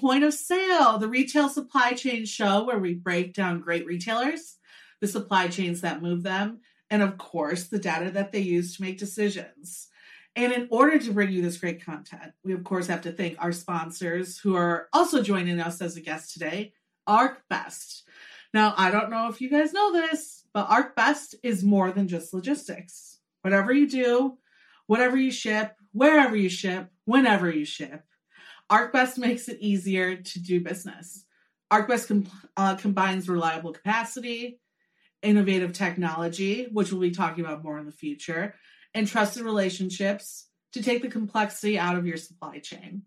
Point of Sale, the retail supply chain show where we break down great retailers, the supply chains that move them, and of course, the data that they use to make decisions. And in order to bring you this great content, we of course have to thank our sponsors who are also joining us as a guest today, ArcBest. Now, I don't know if you guys know this, but ArcBest is more than just logistics. Whatever you do, whatever you ship, wherever you ship, whenever you ship, ArcBest makes it easier to do business. ArcBest com- uh, combines reliable capacity, innovative technology, which we'll be talking about more in the future, and trusted relationships to take the complexity out of your supply chain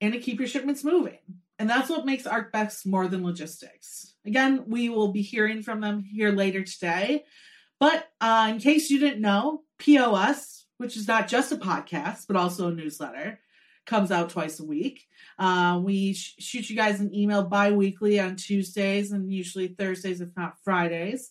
and to keep your shipments moving. And that's what makes ArcBest more than logistics. Again, we will be hearing from them here later today. But uh, in case you didn't know, POS, which is not just a podcast, but also a newsletter, comes out twice a week. Uh, we sh- shoot you guys an email bi weekly on Tuesdays and usually Thursdays, if not Fridays,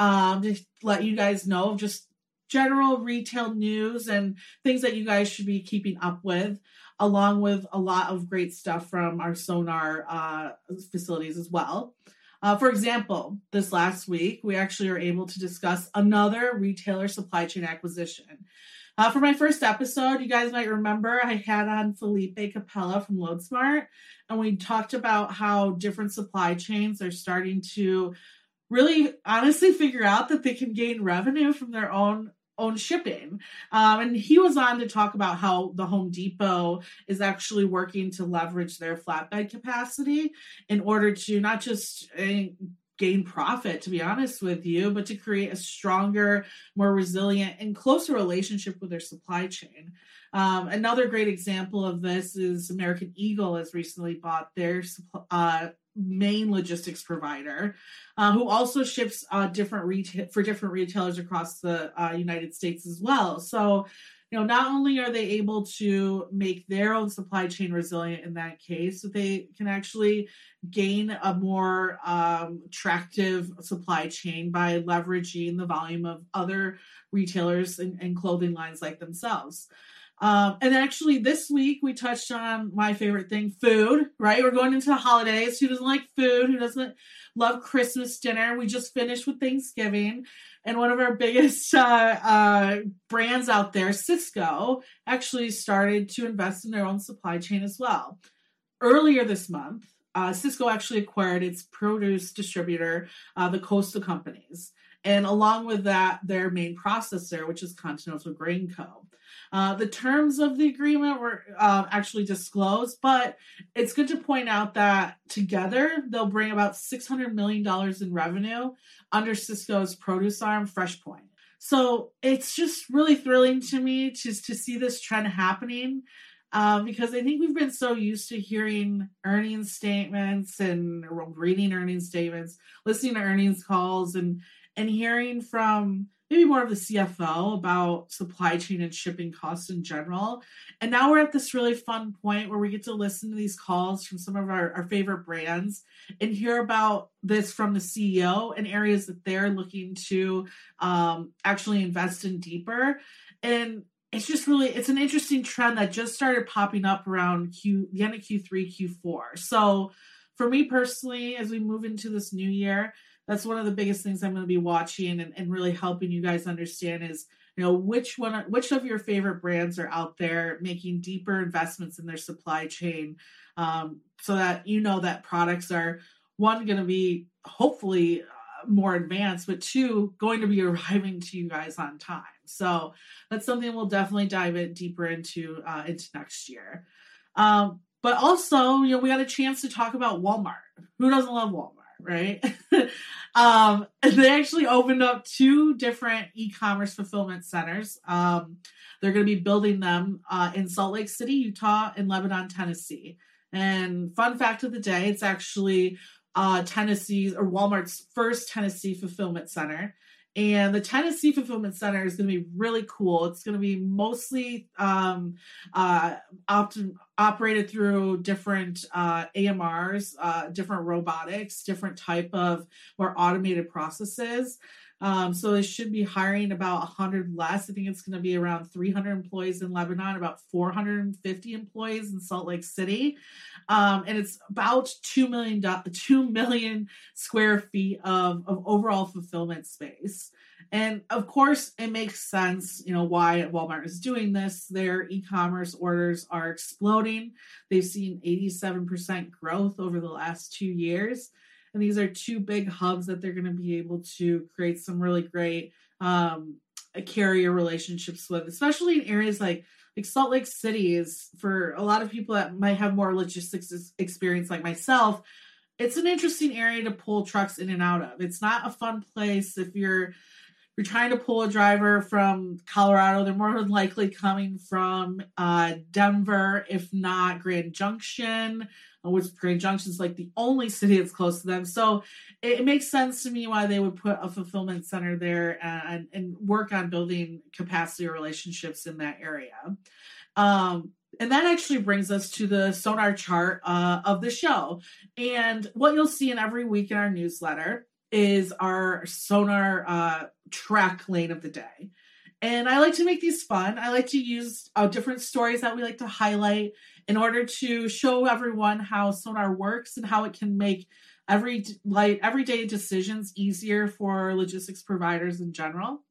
um, to let you guys know just general retail news and things that you guys should be keeping up with, along with a lot of great stuff from our sonar uh, facilities as well. Uh, for example, this last week, we actually are able to discuss another retailer supply chain acquisition. Uh, for my first episode, you guys might remember I had on Felipe Capella from LoadSmart, and we talked about how different supply chains are starting to really honestly figure out that they can gain revenue from their own own shipping. Um, and he was on to talk about how the Home Depot is actually working to leverage their flatbed capacity in order to not just uh, gain profit, to be honest with you, but to create a stronger, more resilient, and closer relationship with their supply chain. Um, another great example of this is American Eagle has recently bought their uh, main logistics provider, uh, who also ships uh, different retail for different retailers across the uh, United States as well. So, you know, not only are they able to make their own supply chain resilient in that case, but they can actually gain a more um, attractive supply chain by leveraging the volume of other retailers and, and clothing lines like themselves. Um, and actually, this week we touched on my favorite thing food, right? We're going into the holidays. Who doesn't like food? Who doesn't love Christmas dinner? We just finished with Thanksgiving. And one of our biggest uh, uh, brands out there, Sysco, actually started to invest in their own supply chain as well. Earlier this month, uh, Sysco actually acquired its produce distributor, uh, the Coastal Companies. And along with that, their main processor, which is Continental Grain Co. Uh, the terms of the agreement were uh, actually disclosed, but it's good to point out that together they'll bring about $600 million in revenue under Sysco's produce arm, FreshPoint. So it's just really thrilling to me to, to see this trend happening. Uh, because I think we've been so used to hearing earnings statements and reading earnings statements, listening to earnings calls, and and hearing from maybe more of the CFO about supply chain and shipping costs in general. And now we're at this really fun point where we get to listen to these calls from some of our, our favorite brands and hear about this from the CEO and areas that they're looking to um, actually invest in deeper. And it's just really it's an interesting trend that just started popping up around Q the end of Q3, Q4. So for me personally, as we move into this new year, that's one of the biggest things I'm going to be watching and, and really helping you guys understand is you know which one which of your favorite brands are out there making deeper investments in their supply chain um, so that you know that products are one going to be hopefully uh, more advanced but two going to be arriving to you guys on time. So that's something we'll definitely dive in deeper into uh, into next year. Um, but also you know we got a chance to talk about walmart. Who doesn't love walmart right? um, they actually opened up two different e-commerce fulfillment centers. Um, they're going to be building them uh, in Salt Lake City, Utah, and Lebanon, Tennessee. And fun fact of the day, it's actually uh, Tennessee's or Walmart's first Tennessee fulfillment center. And the Tennessee Fulfillment Center is going to be really cool. It's going to be mostly um, uh, opt- operated through different uh, AMRs, uh, different robotics, different type of more automated processes. Um, so they should be hiring about 100 less. I think it's going to be around 300 employees in Lebanon, about 450 employees in Salt Lake City. Um, and it's about 2 million, 2 million square feet of, of overall fulfillment space. And of course, it makes sense, you know, why Walmart is doing this. Their e-commerce orders are exploding. They've seen 87% growth over the last two years. And these are two big hubs that they're going to be able to create some really great um, carrier relationships with, especially in areas like like Salt Lake City is for a lot of people that might have more logistics experience like myself. It's an interesting area to pull trucks in and out of. It's not a fun place if you're you're trying to pull a driver from Colorado, they're more than likely coming from uh, Denver, if not Grand Junction, uh, which Grand Junction is like the only city that's close to them. So it, makes sense to me why they would put a fulfillment center there and, and work on building capacity relationships in that area. Um, and that actually brings us to the sonar chart uh, of the show. And what you'll see in every week in our newsletter is our sonar uh, TRAC lane of the day. And I like to make these fun. I like to use uh, different stories that we like to highlight in order to show everyone how sonar works and how it can make every like everyday decisions easier for logistics providers in general.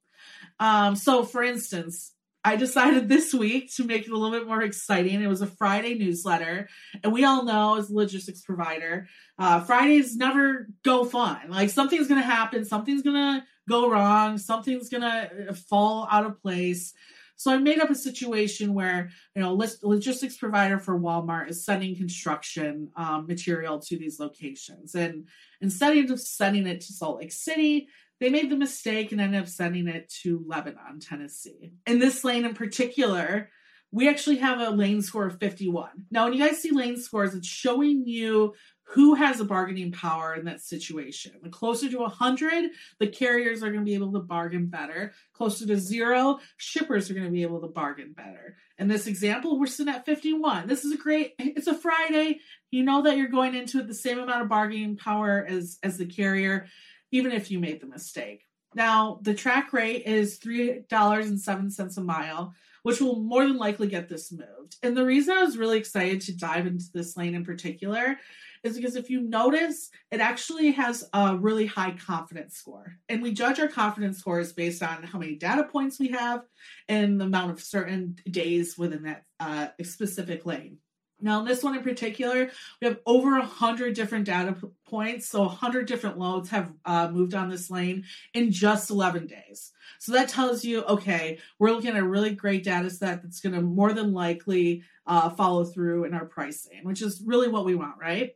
Um, so, for instance, I decided this week to make it a little bit more exciting. It was a Friday newsletter, and we all know as a logistics provider, uh, Fridays never go fun. Like something's going to happen, something's going to go wrong, something's going to uh, fall out of place. So I made up a situation where you know logistics provider for Walmart is sending construction um, material to these locations, and instead of sending it to Salt Lake City, they made the mistake and ended up sending it to Lebanon, Tennessee. In this lane in particular, we actually have a lane score of 51. Now, when you guys see lane scores, it's showing you who has a bargaining power in that situation. The closer to 100, the carriers are going to be able to bargain better. Closer to zero, shippers are going to be able to bargain better. In this example, we're sitting at 51. This is a great, it's a Friday. You know that you're going into it the same amount of bargaining power as, as the carrier even if you made the mistake. Now, the TRAC rate is $3.07 a mile, which will more than likely get this moved. And the reason I was really excited to dive into this lane in particular is because if you notice, it actually has a really high confidence score. And we judge our confidence scores based on how many data points we have and the amount of certain days within that uh, specific lane. Now, in this one in particular, we have over a hundred different data points. So, a hundred different loads have uh, moved on this lane in just 11 days. So that tells you, okay, we're looking at a really great data set that's going to more than likely uh, follow through in our pricing, which is really what we want, right?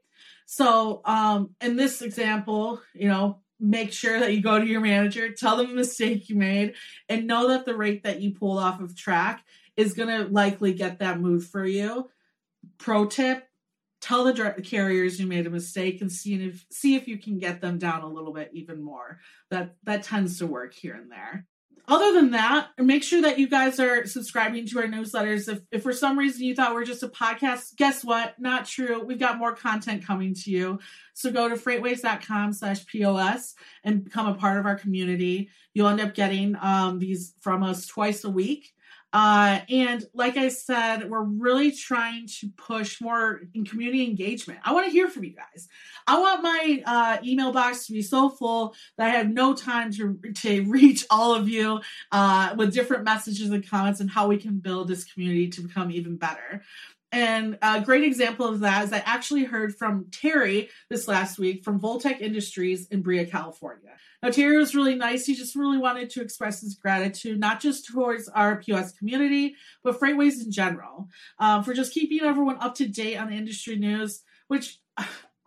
So, um, in this example, you know, make sure that you go to your manager, tell them the mistake you made, and know that the rate that you pulled off of TRAC is going to likely get that move for you pro tip tell the carriers you made a mistake and see if see if you can get them down a little bit even more. That that tends to work here and there. Other than that make sure that you guys are subscribing to our newsletters. If, if for some reason you thought we're just a podcast guess what? Not true. We've got more content coming to you. So go to freightwaves.com slash pos and become a part of our community. You'll end up getting um, these from us twice a week uh, and like I said, we're really trying to push more in community engagement. I want to hear from you guys. I want my uh, email box to be so full that I have no time to, to reach all of you uh, with different messages and comments and how we can build this community to become even better. And a great example of that is I actually heard from Terry this last week from Voltec Industries in Brea, California. Now, Terry was really nice. He just really wanted to express his gratitude, not just towards our POS community, but FreightWaves in general, um, for just keeping everyone up to date on the industry news, which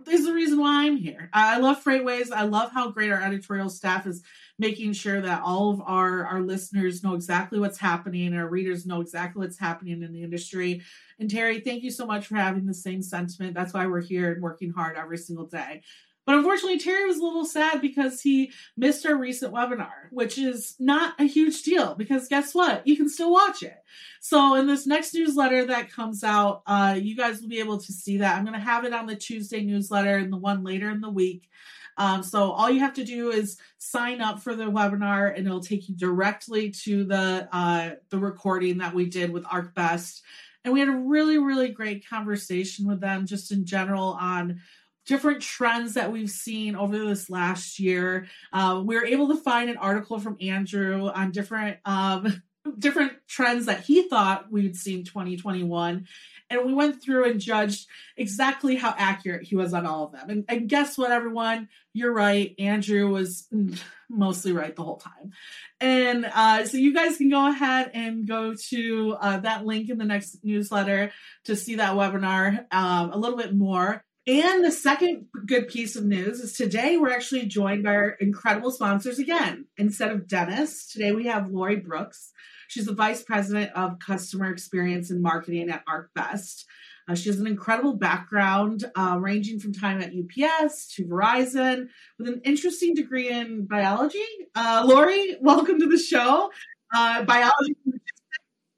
is the reason why I'm here. I love FreightWaves. I love how great our editorial staff is making sure that all of our, our listeners know exactly what's happening, our readers know exactly what's happening in the industry. And Terry, thank you so much for having the same sentiment. That's why we're here and working hard every single day. But unfortunately, Terry was a little sad because he missed our recent webinar, which is not a huge deal because guess what? You can still watch it. So in this next newsletter that comes out, uh, you guys will be able to see that. I'm going to have it on the Tuesday newsletter and the one later in the week. Um, so all you have to do is sign up for the webinar, and it'll take you directly to the uh, the recording that we did with ArcBest. And we had a really, really great conversation with them, just in general on different trends that we've seen over this last year. Uh, we were able to find an article from Andrew on different um, different trends that he thought we would see in 2021 and we went through and judged exactly how accurate he was on all of them. And, and guess what, everyone? You're right. Andrew was mostly right the whole time. And uh, so you guys can go ahead and go to uh, that link in the next newsletter to see that webinar um, a little bit more. And the second good piece of news is today we're actually joined by our incredible sponsors again. Instead of Dennis, today we have Lori Brooks. She's the Vice President of Customer Experience and Marketing at ArcBest. Uh, she has an incredible background, uh, ranging from time at UPS to Verizon, with an interesting degree in biology. Uh, Lori, welcome to the show. Uh, biology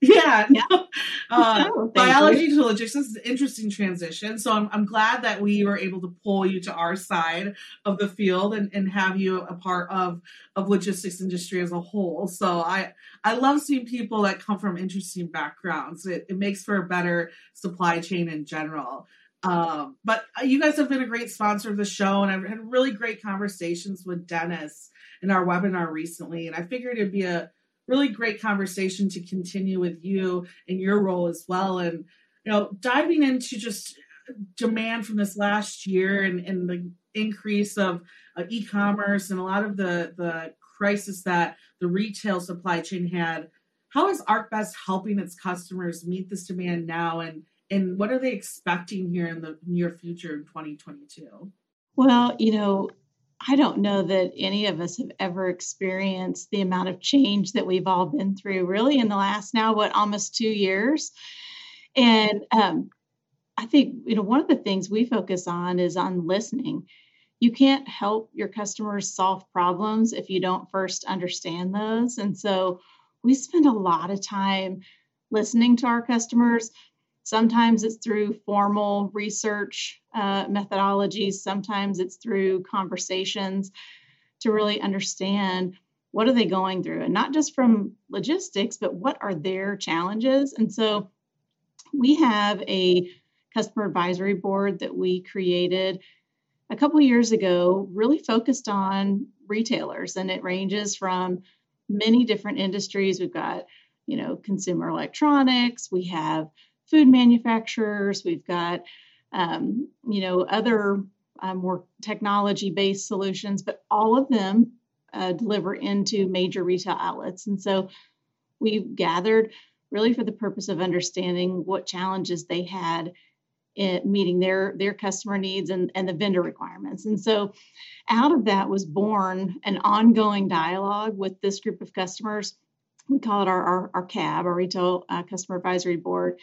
yeah, yeah. Uh, oh, biology you. to logistics is an interesting transition. So I'm, I'm glad that we were able to pull you to our side of the field and, and have you a part of of logistics industry as a whole. So I I love seeing people that come from interesting backgrounds. It, it makes for a better supply chain in general. Um, but you guys have been a great sponsor of the show, and I've had really great conversations with Dennis in our webinar recently. And I figured it'd be a really great conversation to continue with you and your role as well. And, you know, diving into just demand from this last year and, and the increase of uh, e-commerce and a lot of the, the crisis that the retail supply chain had. How is ArcBest helping its customers meet this demand now and and what are they expecting here in the near future in 2022? Well, you know, I don't know that any of us have ever experienced the amount of change that we've all been through, really, in the last now, what, almost two years. And um, I think, you know, one of the things we focus on is on listening. You can't help your customers solve problems if you don't first understand those. And so we spend a lot of time listening to our customers, Sometimes it's through formal research uh, methodologies, sometimes it's through conversations to really understand what are they going through. And not just from logistics but what are their challenges? And so we have a customer advisory board that we created a couple years ago really focused on retailers. And it ranges from many different industries. We've got you know consumer electronics. We have food manufacturers, we've got um, you know other uh, more technology-based solutions, but all of them uh, deliver into major retail outlets. And so we've gathered really for the purpose of understanding what challenges they had in meeting their their customer needs and, and the vendor requirements. And so out of that was born an ongoing dialogue with this group of customers. We call it our, our, our CAB, our Retail uh, Customer Advisory Board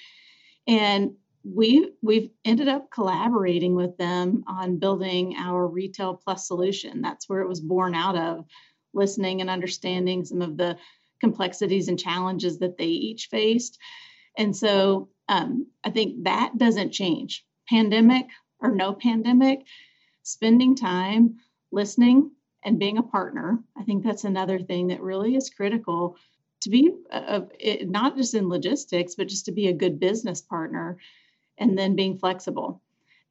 and we we've ended up collaborating with them on building our retail plus solution. That's where it was born out of listening and understanding some of the complexities and challenges that they each faced. And so um, i think that doesn't change. Pandemic or no pandemic spending time listening and being a partner i think that's another thing that really is critical to be a, a, not just in logistics, but just to be a good business partner and then being flexible.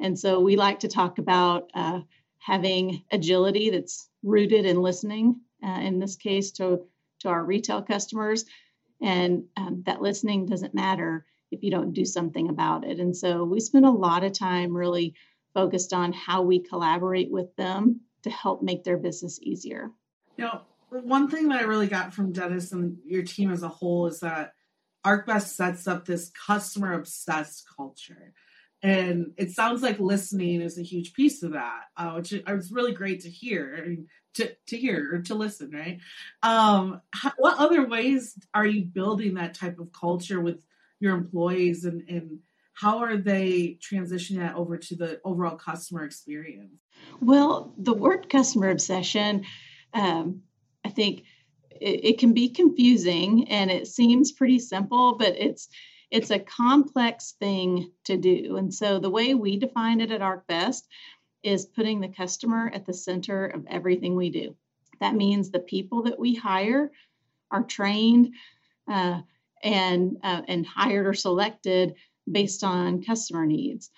And so we like to talk about uh, having agility that's rooted in listening, uh, in this case, to, to our retail customers. And um, that listening doesn't matter if you don't do something about it. And so we spend a lot of time really focused on how we collaborate with them to help make their business easier. Know, one thing that I really got from Dennis and your team as a whole is that ArcBest sets up this customer obsessed culture. And it sounds like listening is a huge piece of that, uh, which is really great to hear. To, to hear or to listen, right? Um, how, what other ways are you building that type of culture with your employees and, and how are they transitioning that over to the overall customer experience? Well, the word customer obsession, um, I think it, it can be confusing and it seems pretty simple, but it's it's a complex thing to do. And so the way we define it at ArcBest is putting the customer at the center of everything we do. That means the people that we hire are trained uh, and uh, and hired or selected based on customer needs.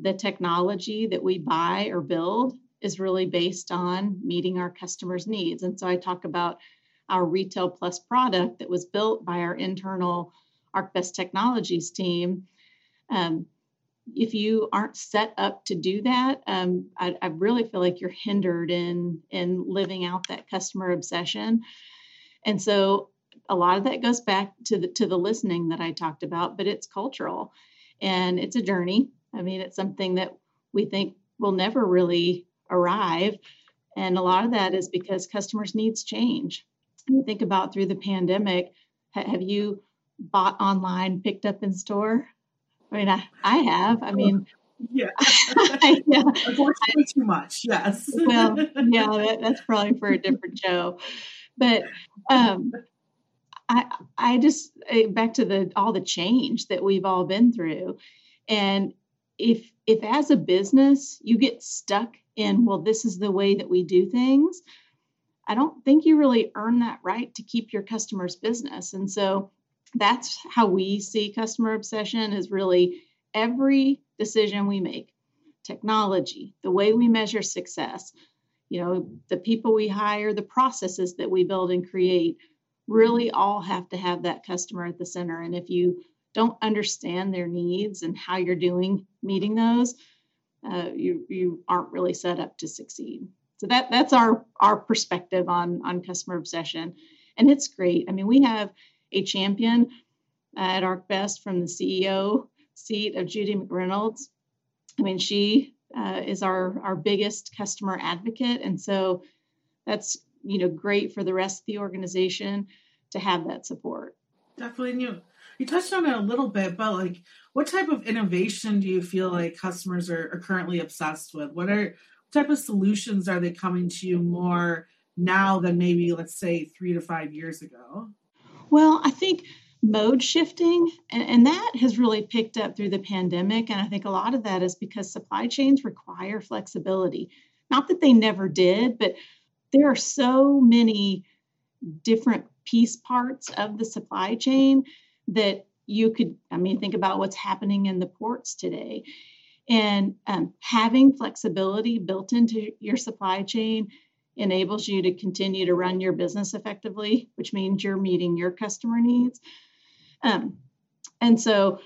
The technology that we buy or build is really based on meeting our customers' needs. And so I talk about our Retail Plus product that was built by our internal ArcBest Technologies team. Um, if you aren't set up to do that, um, I, I, really feel like you're hindered in in living out that customer obsession. And so a lot of that goes back to the to the listening that I talked about, but it's cultural and it's a journey. I mean, it's something that we think will never really arrive. And a lot of that is because customers' needs change. You think about through the pandemic, have you bought online, picked up in store? I mean, I, I have. I mean, yeah. yeah. Unfortunately, too much. Yes. well, yeah, that, that's probably for a different show. But um, I, I just eh, back to the all the change that we've all been through, and if if as a business you get stuck in well, this is the way that we do things, I don't think you really earn that right to keep your customers' business. And so that's how we see customer obsession is really every decision we make technology the way we measure success you know the people we hire the processes that we build and create really all have to have that customer at the center and if you don't understand their needs and how you're doing meeting those uh, you you aren't really set up to succeed. So that that's our our perspective on on customer obsession. And it's great. I mean we have a champion at ArcBest from the CEO seat of Judy McReynolds. I mean, she uh, is our our biggest customer advocate, and so that's you know great for the rest of the organization to have that support. Definitely, and you touched on it a little bit, but like, what type of innovation do you feel like customers are, are currently obsessed with? What are what type of solutions are they coming to you more now than maybe let's say three to five years ago? Well, I think mode shifting, and, and, that has really picked up through the pandemic. And I think a lot of that is because supply chains require flexibility. Not that they never did, but there are so many different piece parts of the supply chain that you could, I mean, think about what's happening in the ports today. And um, having flexibility built into your supply chain enables you to continue to run your business effectively, which means you're meeting your customer needs. Um, and so,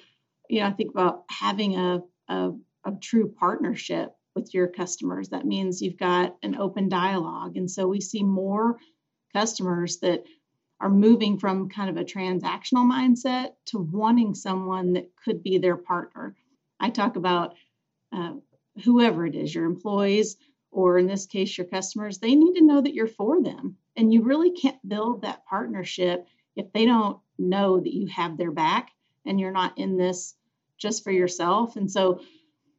you know, I think about having a, a, a true partnership with your customers. That means you've got an open dialogue. And so we see more customers that are moving from kind of a transactional mindset to wanting someone that could be their partner. I talk about uh, whoever it is, your employees, or in this case, your customers, they need to know that you're for them. And you really can't build that partnership if they don't know that you have their back and you're not in this just for yourself. And so,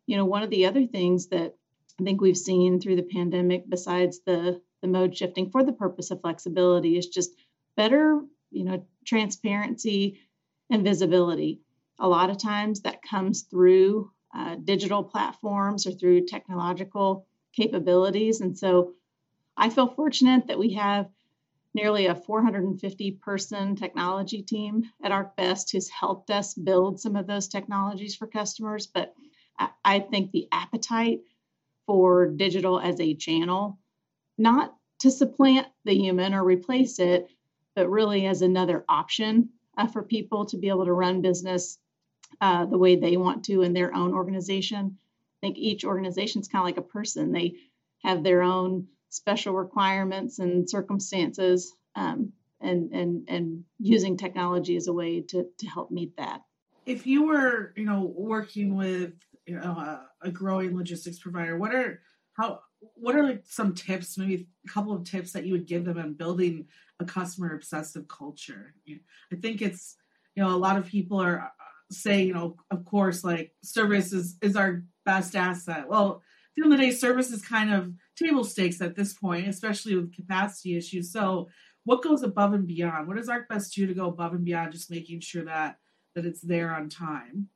you know, one of the other things that I think we've seen through the pandemic, besides the the mode shifting for the purpose of flexibility, is just better, you know, transparency and visibility. A lot of times that comes through uh, digital platforms or through technological capabilities. And so I feel fortunate that we have nearly a 450 person technology team at ArcBest who's helped us build some of those technologies for customers. But I, think the appetite for digital as a channel, not to supplant the human or replace it, but really as another option uh, for people to be able to run business uh, the way they want to in their own organization I think each organization is kind of like a person. They have their own special requirements and circumstances, um, and and and using technology as a way to to help meet that. If you were, you know, working with you know a, a growing logistics provider, what are how what are like some tips, maybe a couple of tips that you would give them on building a customer obsessive culture? I think it's you know a lot of people are uh, saying you know, of course, like service is, is our best asset. Well, at the end of the day, service is kind of table stakes at this point, especially with capacity issues. So what goes above and beyond? What does ArcBest do to go above and beyond just making sure that that it's there on time?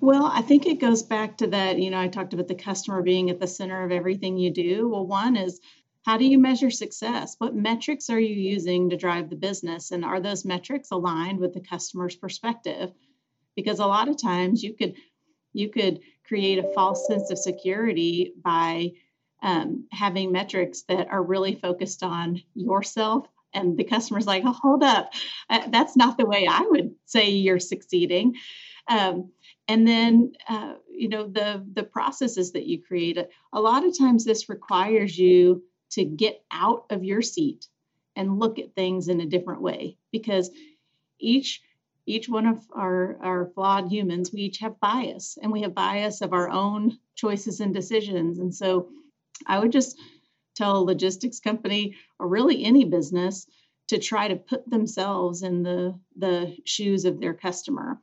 Well, I think it goes back to that, you know, I talked about the customer being at the center of everything you do. Well, one is how do you measure success? What metrics are you using to drive the business? And are those metrics aligned with the customer's perspective? Because a lot of times you could you could create a false sense of security by um, having metrics that are really focused on yourself and the customer's like oh, hold up uh, that's not the way i would say you're succeeding um, and then uh, you know the the processes that you create a lot of times this requires you to get out of your seat and look at things in a different way. Because each each one of our, our flawed humans we each have bias and we have bias of our own choices and decisions. And so i would just tell a logistics company or really any business to try to put themselves in the the shoes of their customer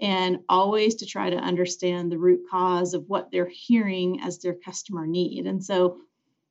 and always to try to understand the root cause of what they're hearing as their customer need. And so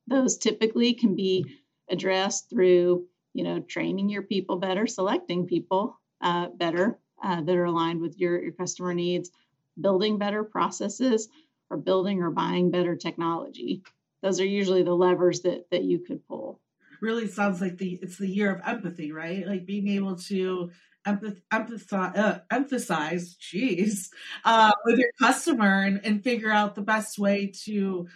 those typically can be addressed through you know training your people better selecting people uh, better uh, that are aligned with your, your customer needs building better processes or building or buying better technology. Those are usually the levers that that you could pull. Really sounds like the it's the year of empathy right? Like being able to empath, empathize, uh, emphasize geez uh, with your customer and, and figure out the best way to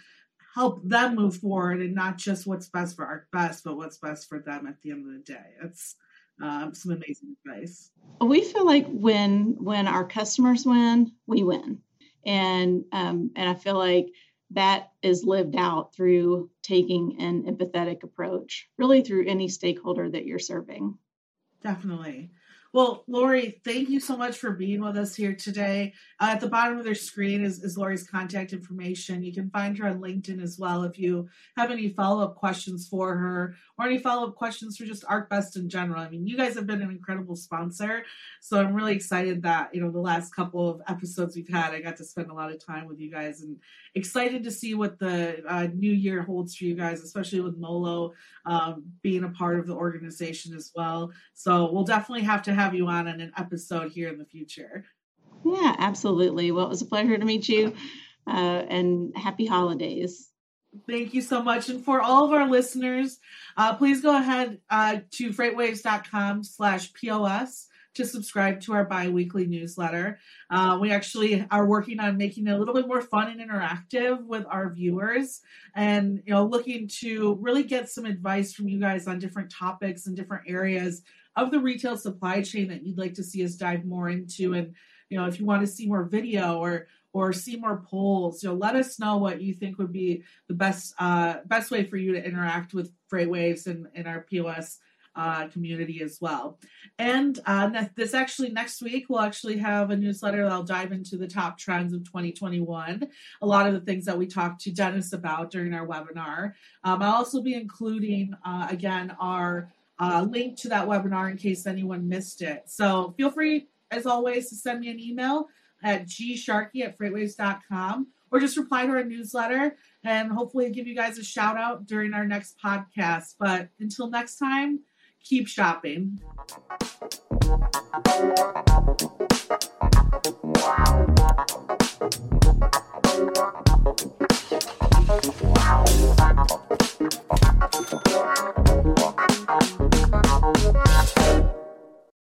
help them move forward and not just what's best for ArcBest, but what's best for them at the end of the day. It's um, some amazing advice. We feel like when when our customers win, we win, and um, and I feel like that is lived out through taking an empathetic approach, really through any stakeholder that you're serving. Definitely. Well, Lori, thank you so much for being with us here today. Uh, at the bottom of their screen is, is Lori's contact information. You can find her on LinkedIn as well if you have any follow up questions for her or any follow up questions for just ArcBest in general. I mean, you guys have been an incredible sponsor. So I'm really excited that, you know, the last couple of episodes we've had, I got to spend a lot of time with you guys and excited to see what the uh, new year holds for you guys, especially with Molo um, being a part of the organization as well. So we'll definitely have to have you on in an episode here in the future. Yeah, absolutely. Well, it was a pleasure to meet you uh, and happy holidays. Thank you so much. And for all of our listeners, uh, please go ahead uh, to freightwaves.com slash POS to subscribe to our bi-weekly newsletter. Uh, we actually are working on making it a little bit more fun and interactive with our viewers and you know looking to really get some advice from you guys on different topics and different areas of the retail supply chain that you'd like to see us dive more into and you know if you want to see more video or or see more polls you know let us know what you think would be the best uh, best way for you to interact with freightwaves and, and our pos uh, community as well and uh, this actually next week we'll actually have a newsletter that'll dive into the top trends of 2021 a lot of the things that we talked to dennis about during our webinar um, i'll also be including uh, again our uh, link to that webinar in case anyone missed it. So feel free, as always, to send me an email at gsharkey at freightwaves.com or just reply to our newsletter and hopefully give you guys a shout out during our next podcast. But until next time, keep shopping.